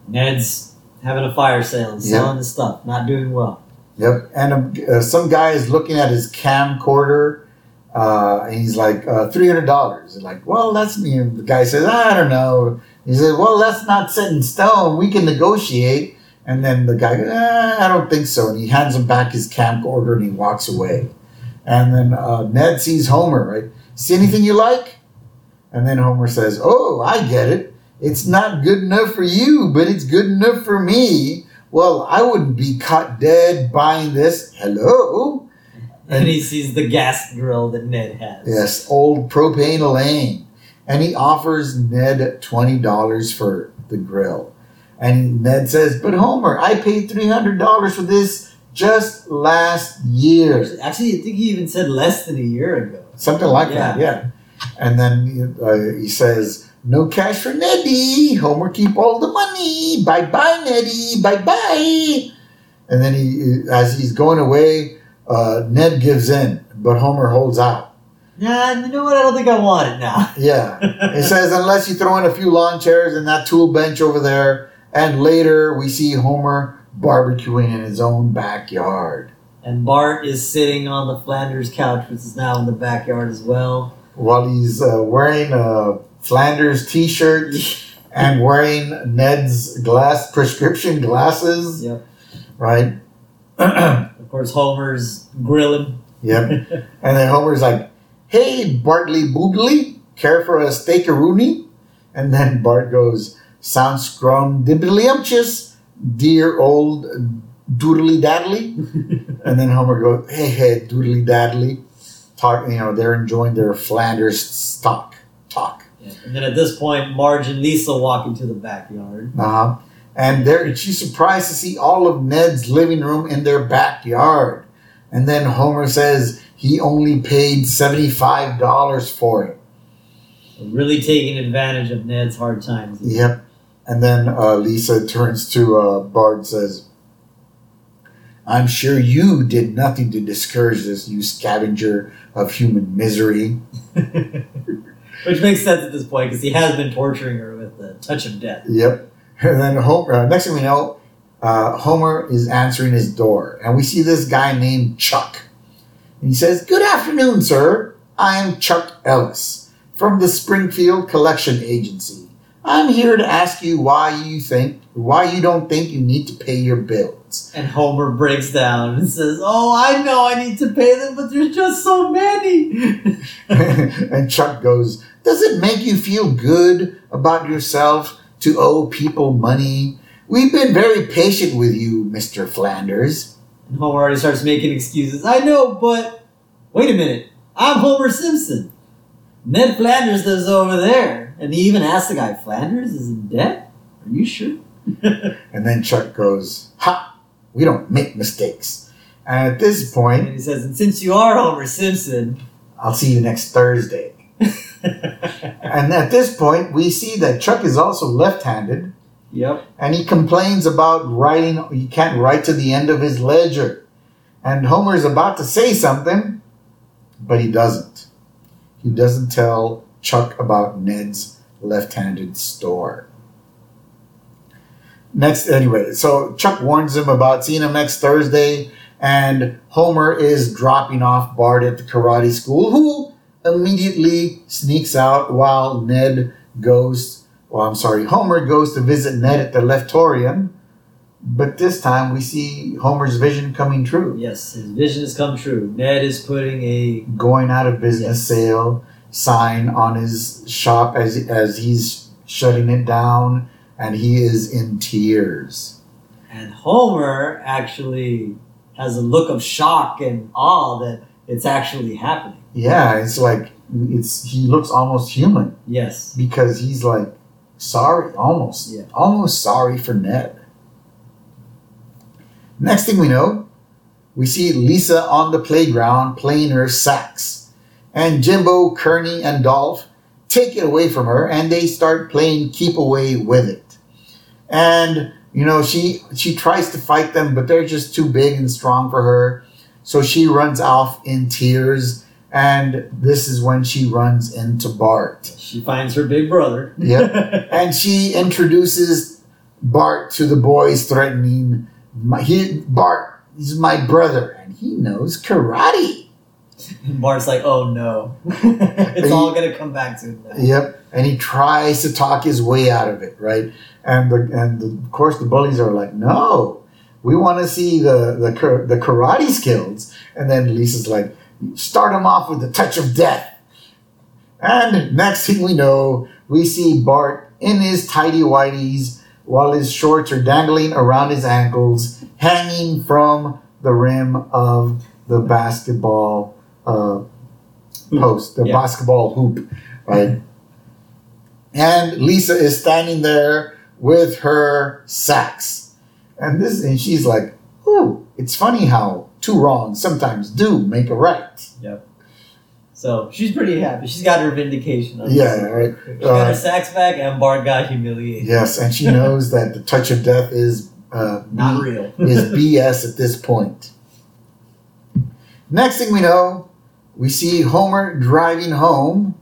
Ned's having a fire sale and Yeah. selling his stuff, not doing well. Yep, and um, uh, some guy is looking at his camcorder, uh, and he's like, uh, $300. Like, well, that's me. And the guy says, I don't know. He says, well, that's not set in stone. We can negotiate. And then the guy goes, eh, I don't think so. And he hands him back his camcorder and he walks away. And then uh, Ned sees Homer, right? See anything you like? And then Homer says, Oh, I get it. It's not good enough for you, but it's good enough for me. Well, I wouldn't be caught dead buying this. Hello? And he sees the gas grill that Ned has. Yes, old propane Elaine. And he offers Ned $20 for the grill. And Ned says, But Homer, I paid $300 for this just last year. Actually, I think he even said less than a year ago. Something like that, yeah. And then uh, he says, No cash for Neddy. Homer, keep all the Bye bye, Neddy. Bye bye. And then he, as he's going away, uh, Ned gives in, but Homer holds out. Yeah, you know what? I don't think I want it now. Yeah. It says, unless you throw in a few lawn chairs and that tool bench over there. And later we see Homer barbecuing in his own backyard And Bart is sitting on the Flanders couch, which is now in the backyard as well. while he's uh, wearing a Flanders t shirt and wearing Ned's glass prescription glasses, Yep. right? Of course, Homer's grilling. Yep. And then Homer's like, hey, Bartley Boodley, care for a steakaroonie? And then Bart goes, sounds scrumdiddlyumptious, dear old doodly daddly. and then Homer goes, hey, hey, doodly daddly. Talk, you know, they're enjoying their Flanders stock. And then at this point, Marge and Lisa walk into the backyard. Uh-huh. And there, she's surprised to see all of Ned's living room in their backyard. And then Homer says he only paid $75 for it. Really taking advantage of Ned's hard times. Yep. And then uh, Lisa turns to uh, Bart and says, I'm sure you did nothing to discourage this, you scavenger of human misery. Which makes sense at this point because he has been torturing her with the touch of death. Yep. And then Homer, uh, next thing we know, uh, Homer is answering his door, and we see this guy named Chuck. And he says, Good afternoon, sir. I am Chuck Ellis from the Springfield Collection Agency. I'm here to ask you why you think why you don't think you need to pay your bills. And Homer breaks down and says, Oh, I know I need to pay them, but there's just so many. and Chuck goes, Does it make you feel good about yourself to owe people money? We've been very patient with you, Mr. Flanders. And Homer already starts making excuses. I know, but wait a minute. I'm Homer Simpson. Ned Flanders lives over there. And he even asked the guy, Flanders is in debt? Are you sure? And then Chuck goes, Ha! We don't make mistakes. And at this and point, he says, and since you are Homer Simpson. I'll see you next Thursday. And at this point, we see that Chuck is also left handed. Yep. and he complains about writing he can't write to the end of his ledger and homer's about to say something but he doesn't he doesn't tell chuck about ned's left-handed store next anyway so chuck warns him about seeing him next thursday and homer is dropping off bart at the karate school who immediately sneaks out while ned goes well, I'm sorry, Homer goes to visit Ned at the Leftorium, but this time we see Homer's vision coming true. Yes, his vision has come true. Ned is putting a Going out of business Yes. sale sign on his shop as as he's shutting it down, and he is in tears. and Homer actually has a look of shock and awe that it's actually happening. Yeah, it's like it's he looks almost human Yes. because he's like sorry, almost, Yeah. almost sorry for Ned. Next thing we know, we see Lisa on the playground playing her sax, and Jimbo, Kearney, and Dolph take it away from her, and they start playing keep away with it. And you know she she tries to fight them, but they're just too big and strong for her, so she runs off in tears. And this is when she runs into Bart. She finds her big brother. Yep. and she introduces Bart to the boys, threatening, my, he, Bart is my brother, and he knows karate. and Bart's like, oh no. it's all going to come back to him now. Yep. And he tries to talk his way out of it, right? And the, and the, of course the bullies are like, no, we want to see the the the karate skills. And then Lisa's like, start him off with a touch of death. And next thing we know, we see Bart in his tidy whities while his shorts are dangling around his ankles, hanging from the rim of the basketball uh, post, the Yeah. basketball hoop, right? and Lisa is standing there with her sax, and this, and she's like, "Ooh, it's funny how two wrongs sometimes do make a right." Yep. So she's pretty happy. She's got her vindication. On Yeah, right. She got Uh, her sax back, and Bart got humiliated. Yes, and she knows that the touch of death is uh, Not B- real. is BS at this point. Next thing we know, we see Homer driving home,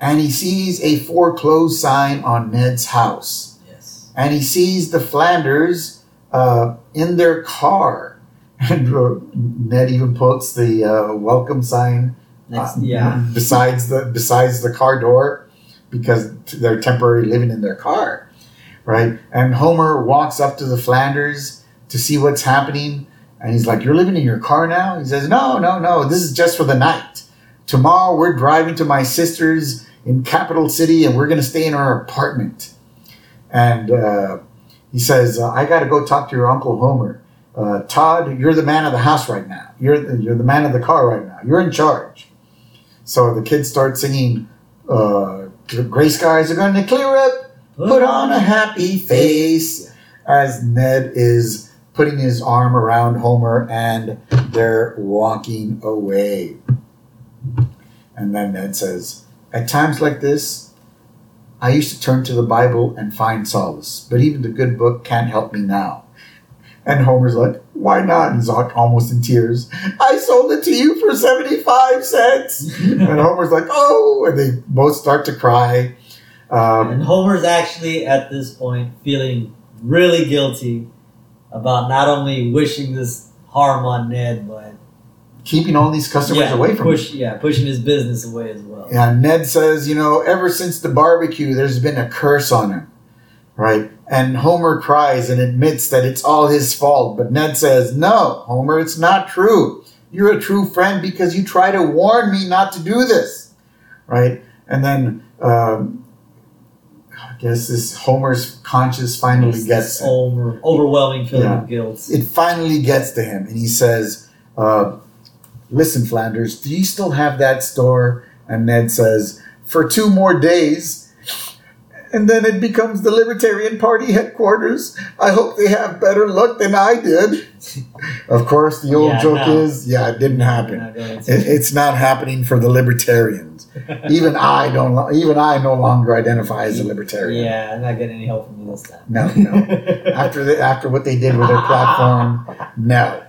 and he sees a foreclosed sign on Ned's house. yes. and he sees the Flanders uh, in their car. And uh, Ned even puts the uh, welcome sign Next, uh, yeah. besides the besides the car door because they're temporarily living in their car, right? And Homer walks up to the Flanders to see what's happening, and he's like, "You're living in your car now?" He says, "No, no, no. This is just for the night. Tomorrow we're driving to my sister's in Capital City, and we're going to stay in our apartment." And uh, he says, uh, "I got to go talk to your uncle Homer." Uh, Todd, you're the man of the house right now. You're the, you're the man of the car right now. You're in charge. So the kids start singing, uh, "Gray skies are going to clear up. Put on a happy face." As Ned is putting his arm around Homer, and they're walking away. And then Ned says, "At times like this, I used to turn to the Bible and find solace, but even the good book can't help me now." And Homer's like, why not? And like almost in tears. I sold it to you for 75 cents. and Homer's like, oh, and they both start to cry. Um, And Homer's actually at this point feeling really guilty about not only wishing this harm on Ned, but keeping all these customers yeah, away from push, yeah, pushing his business away as well. Yeah, Ned says, you know, ever since the barbecue, there's been a curse on him. Right? And Homer cries and admits that it's all his fault. But Ned says, no, Homer, it's not true. You're a true friend because you try to warn me not to do this. Right? And then um, I guess this Homer's conscience finally It's gets over, overwhelming feeling Yeah. of guilt. it finally gets to him and he says uh, listen flanders do you still have that store and ned says for two more days and then it becomes the Libertarian Party headquarters. I hope they have better luck than I did. Of course, the old Yeah, joke no. is, yeah, it didn't happen. not going to- It, it's not happening for the Libertarians. Even I don't. Even I no longer identify as a Libertarian. Yeah, I'm not getting any help from you this time. No, no. after the, after what they did with their platform, no.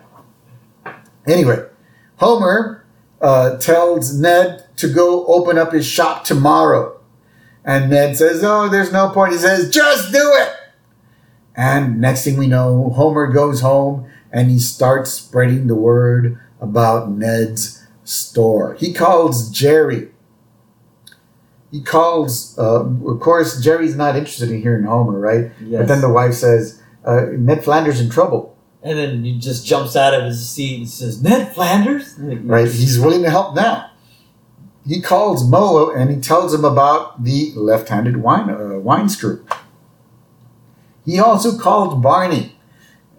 Anyway, Homer uh, tells Ned to go open up his shop tomorrow, and Ned says, "Oh, there's no point." He says, "Just do it." And next thing we know, Homer goes home and he starts spreading the word about Ned's store. He calls Jerry. He calls, uh, of course, Jerry's not interested in hearing Homer, right? Yes. But then the wife says, uh, Ned Flanders in trouble, and then he just jumps out of his seat and says, Ned Flanders? right? He's willing to help now. He calls Moe and he tells him about the left-handed wine uh, wine screw. He also called Barney.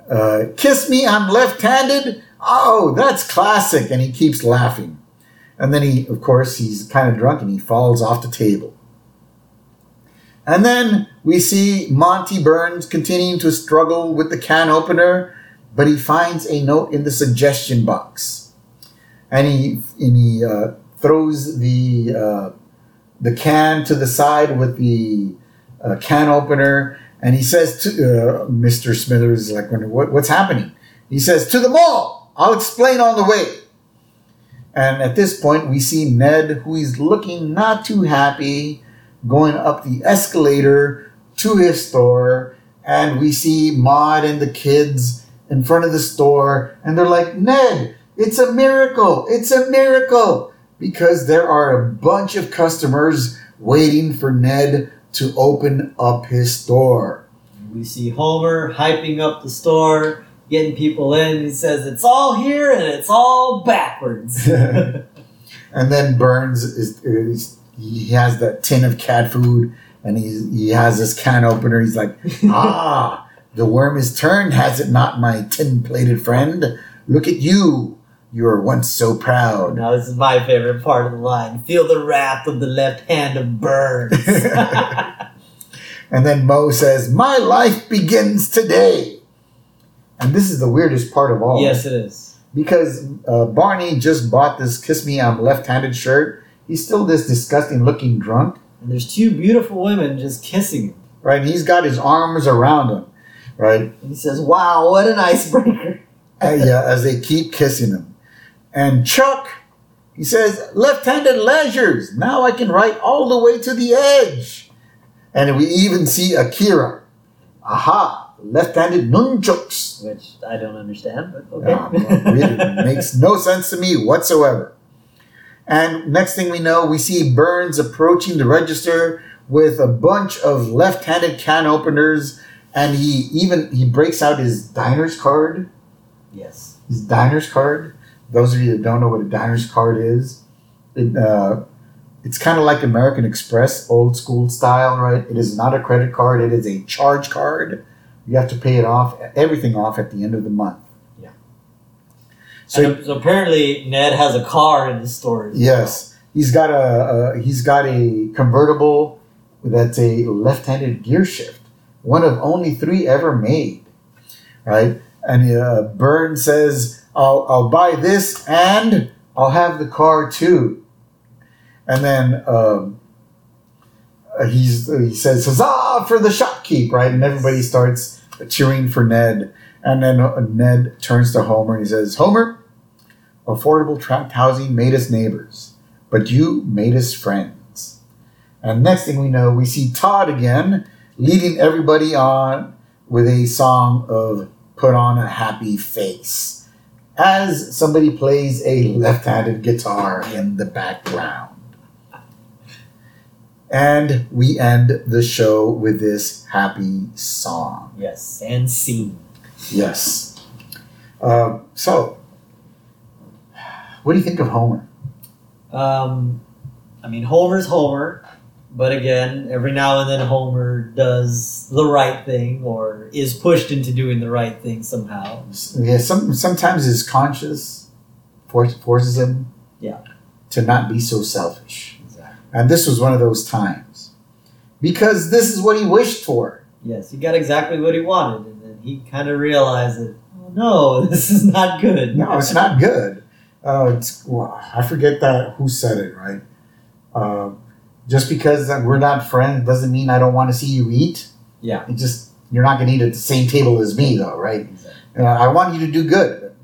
Uh, Kiss me, I'm left-handed. Oh, that's classic, and he keeps laughing. And then he, of course, he's kind of drunk and he falls off the table. And then we see Monty Burns continuing to struggle with the can opener, but he finds a note in the suggestion box, and he and he uh, throws the uh, the can to the side with the uh, can opener, and he says to uh, Mr. Smithers, like, what, "What's happening?" He says, "To the mall. I'll explain on the way." And at this point, we see Ned, who is looking not too happy, going up the escalator to his store. And we see Maude and the kids in front of the store. And they're like, Ned, it's a miracle. It's a miracle. Because there are a bunch of customers waiting for Ned to open up his store. We see Homer hyping up the store, getting people in. He says, It's all here and it's all backwards. And then Burns is, is he has that tin of cat food and he he has this can opener. He's like, ah, the worm is turned, has it not, my tin plated friend? Look at you. You were once so proud. now, this is my favorite part of the line. Feel the wrath of the left hand of Burns. And then Moe says, My life begins today. And this is the weirdest part of all. yes, it is. Because uh, Barney just bought this Kiss Me I'm Left Handed shirt. He's still this disgusting looking drunk. And there's two beautiful women just kissing him. right? And he's got his arms around him, right? And he says, Wow, what an icebreaker. Uh, yeah, as they keep kissing him. And Chuck, he says, left-handed leisures. Now I can write all the way to the edge. And we even see Akira. Aha, left-handed nunchucks. Which I don't understand, but okay. Really makes no sense to me whatsoever. And next thing we know, we see Burns approaching the register with a bunch of left-handed can openers, and he even he breaks out his diner's card. yes. His diner's card. Those of you that don't know what a diner's card is, it, uh, it's kind of like American Express, old school style, right? It is not a credit card. It is a charge card. You have to pay it off, everything off at the end of the month. Yeah. So So, so apparently Ned has a car in his store. Yes, he's got a, a he's got a convertible that's a left-handed gear shift, one of only three ever made, right? And uh, Byrne says, "I'll I'll buy this and I'll have the car too." And then um, he's he says, "Huzzah for the shopkeep!" Right, and everybody starts cheering for Ned. And then uh, Ned turns to Homer and he says, "Homer." affordable tract housing made us neighbors, but you made us friends. And next thing we know, we see Todd again leading everybody on with a song of Put on a Happy Face as somebody plays a left handed guitar in the background. And we end the show with this happy song. Yes, and scene. Yes. Uh, so, what do you think of Homer? Um, I mean, Homer's Homer, but again, every now and then Homer does the right thing or is pushed into doing the right thing somehow. Yeah, some sometimes his conscience force, forces him Yeah. to not be so selfish, Exactly. and this was one of those times. because this is what he wished for. Yes, he got exactly what he wanted, and then he kind of realized that, oh no, this is not good. No, it's not good. Uh, it's, well, I forget that who said it, right? Uh, just because we're not friends doesn't mean I don't want to see you eat. Yeah. It just you're not going to eat at the same table as me, though, right? Exactly. Uh, I want you to do good.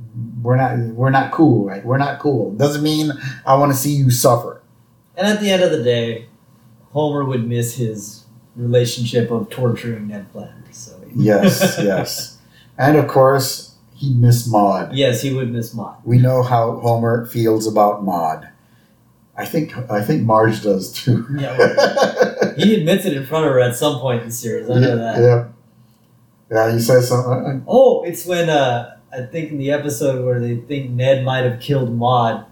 We're not we're not cool, right? We're not cool. Doesn't mean I want to see you suffer. And at the end of the day, Homer would miss his relationship of torturing Ned Flanders. So Yes, yes, and of course he'd miss Maude. yes, he would miss Maude. We know how Homer feels about Maude. I think I think Marge does too. Yeah, He admits it in front of her at some point in the series. I know yeah, that. yeah. Yeah, he says something. Oh, it's when uh, I think in the episode where they think Ned might have killed Maude.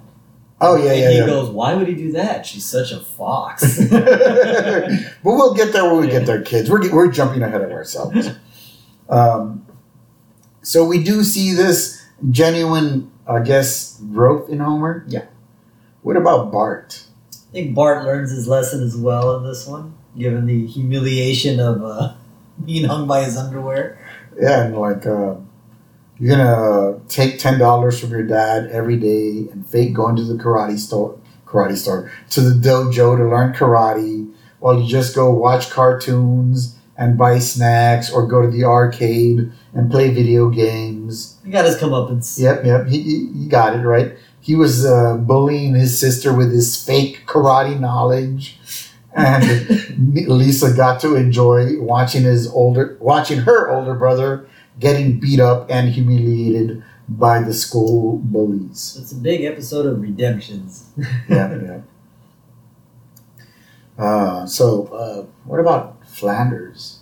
Oh yeah, and yeah, he yeah. goes, "Why would he do that? She's such a fox." but we'll get there when we get there, kids. We're we're jumping ahead of ourselves. Um, so we do see this genuine, I guess, growth in Homer. Yeah. What about Bart? I think Bart learns his lesson as well in this one, given the humiliation of uh, being hung by his underwear. Yeah, and like uh, you're gonna take ten dollars from your dad every day and fake going to the karate store, karate store to the dojo to learn karate, while you just go watch cartoons and buy snacks or go to the arcade and play video games. He got his comeuppance. Yep, yep, he, he, he got it right. He was uh, bullying his sister with his fake karate knowledge, and Lisa got to enjoy watching his older, watching her older brother getting beat up and humiliated by the school bullies. It's a big episode of redemptions. Yeah, yeah. Uh, so, uh, what about Flanders?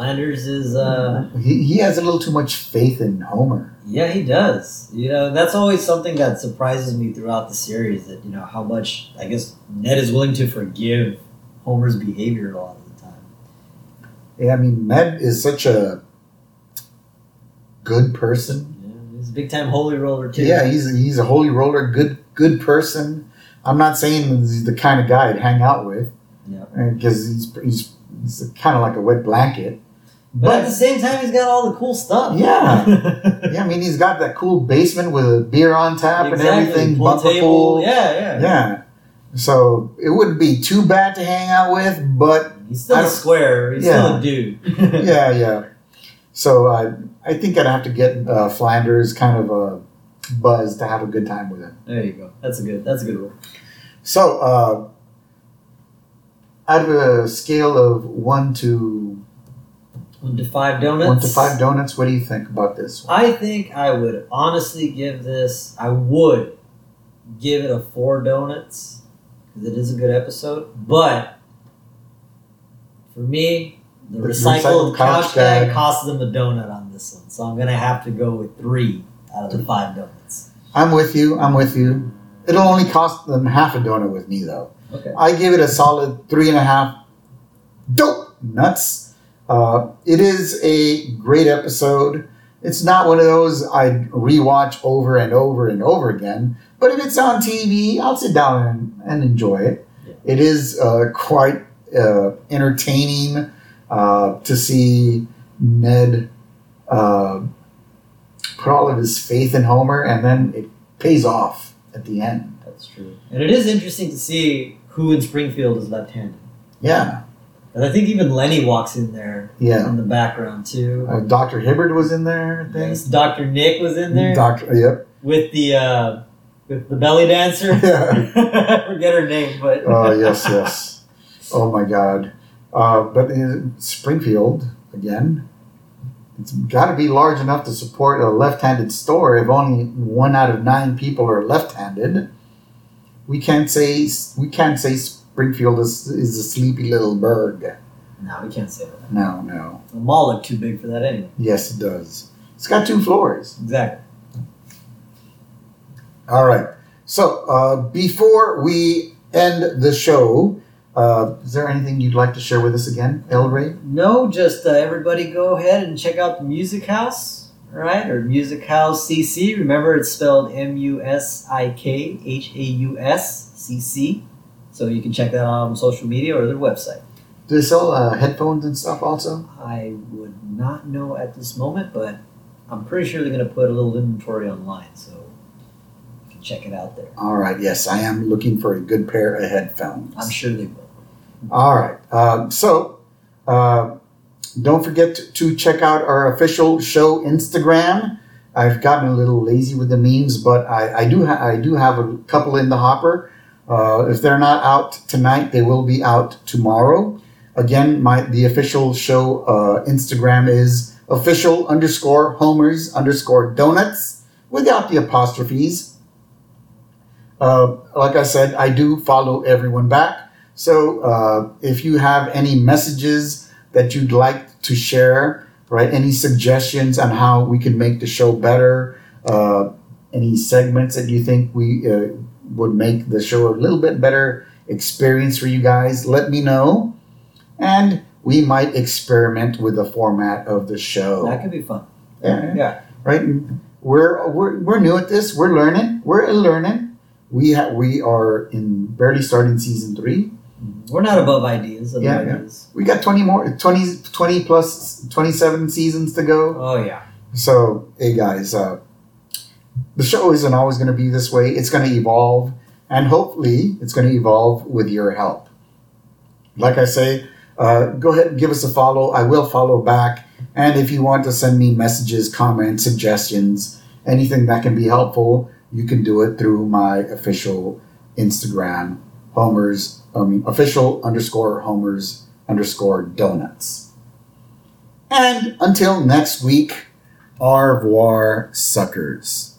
Flanders is, uh, He, he has a little too much faith in Homer. yeah, he does. You know, that's always something that surprises me throughout the series. That you know how much I guess Ned is willing to forgive Homer's behavior a lot of the time. Yeah, I mean, Ned is such a good person. Yeah, he's a big time holy roller too. Yeah, he's he's a holy roller, good good person. I'm not saying he's the kind of guy I'd hang out with, Yeah. because he's he's, he's kind of like a wet blanket. But at the same time, he's got all the cool stuff. Yeah. yeah, I mean, he's got that cool basement with a beer on tap and everything, Pool bumper table. pool. Yeah, yeah. Yeah. So it wouldn't be too bad to hang out with, but He's still I a don't- square. He's Yeah. still a dude. yeah, yeah. So I I think I'd have to get uh, Flanders kind of a buzz to have a good time with him. There you go. That's a good. That's a good rule. So uh, out of a scale of one to One to five donuts. one to five donuts, what do you think about this one? I think I would honestly give this. I would give it a four donuts because it is a good episode. But for me, the, The recycled, recycled couch, couch gag gag. cost them a donut on this one, so I'm gonna have to go with three out of the five donuts. I'm with you. I'm with you. It'll only cost them half a donut with me though. Okay. I give it a solid three and a half dope nuts. Uh, it is a great episode. It's not one of those I'd rewatch over and over and over again. But if it's on TV, I'll sit down and, and enjoy it. Yeah. It is uh, quite uh, entertaining uh, to see Ned uh, put all of his faith in Homer, and then it pays off at the end. That's true. And it is interesting to see who in Springfield is left-handed. Yeah, And I think even Lenny walks in there yeah. in the background too. Uh, Dr. Hibbert was in there, I think. Yes, Dr. Nick was in there Doctor, yep. with the uh, with the belly dancer. Yeah. I forget her name, but Oh yes, yes. Oh my God. Uh, but in Springfield again, it's got to be large enough to support a left-handed store. If only one out of nine people are left-handed, we can't say we can't say Springfield is, is a sleepy little burg. no, we can't say that. No, no. The mall looked too big for that anyway. Yes, it does. It's got two floors. Exactly. All right. So uh, before we end the show, uh, is there anything you'd like to share with us again, El Rey? No, just uh, everybody go ahead and check out the Music House, right? Or Musikhaus CC. Remember, it's spelled M U S I K H A U S C C. So you can check that out on social media or their website. Do they sell uh, headphones and stuff also? I would not know at this moment, but I'm pretty sure they're going to put a little inventory online, so you can check it out there. All right. Yes, I am looking for a good pair of headphones. I'm sure they will. All right. Um, so, uh, don't forget to, check out our official show Instagram. I've gotten a little lazy with the memes, but I, I do ha- I do have a couple in the hopper. Uh, if they're not out tonight, they will be out tomorrow. Again, my the official show uh, Instagram is official underscore homers underscore donuts without the apostrophes. Uh, like I said, I do follow everyone back. So uh, if you have any messages that you'd like to share, right? Any suggestions on how we can make the show better? Uh, any segments that you think we uh, would make the show a little bit better experience for you guys? Let me know, and we might experiment with the format of the show. That could be fun. Yeah, Yeah. right. We're we're we're new at this. We're learning. We're learning. We ha- we are in barely starting season three. We're not above ideas. Other Yeah, yeah. ideas. We got 20 more 20, 20 plus 27 seasons to go. Oh yeah. So, hey guys, uh, the show isn't always going to be this way. It's going to evolve, and hopefully, it's going to evolve with your help. Like I say, uh, go ahead and give us a follow. I will follow back. And if you want to send me messages, comments, suggestions, anything that can be helpful, you can do it through my official Instagram, Homer's, I mean, official underscore Homer's underscore donuts. And until next week, au revoir, suckers.